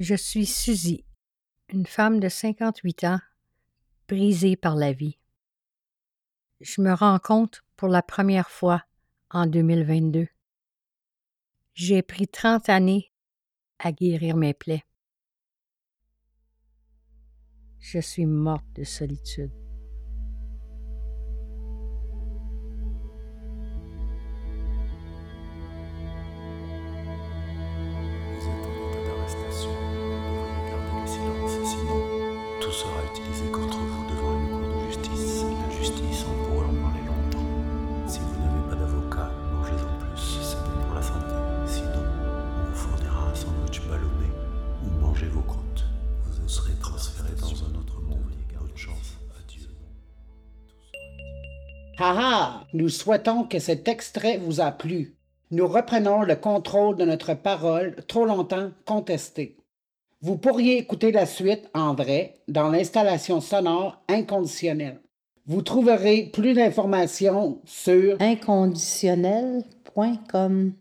Je suis Suzy, une femme de 58 ans, brisée par la vie. Je me rends compte pour la première fois en 2022. J'ai pris 30 années à guérir mes plaies. Je suis morte de solitude. Utilisé contre vous devant une cour de justice. La justice, on pourrait en parler longtemps. Si vous n'avez pas d'avocat, mangez-en plus, c'est bon pour la santé. Sinon, on vous fournira un sandwich ballonné ou mangez vos croûtes. Vous serez transféré dans un autre monde. Bonne chance. Adieu. Ah ah! Nous souhaitons que cet extrait vous a plu. Nous reprenons le contrôle de notre parole trop longtemps contestée. Vous pourriez écouter la suite en vrai dans l'installation sonore inconditionnelle. Vous trouverez plus d'informations sur inconditionnel.com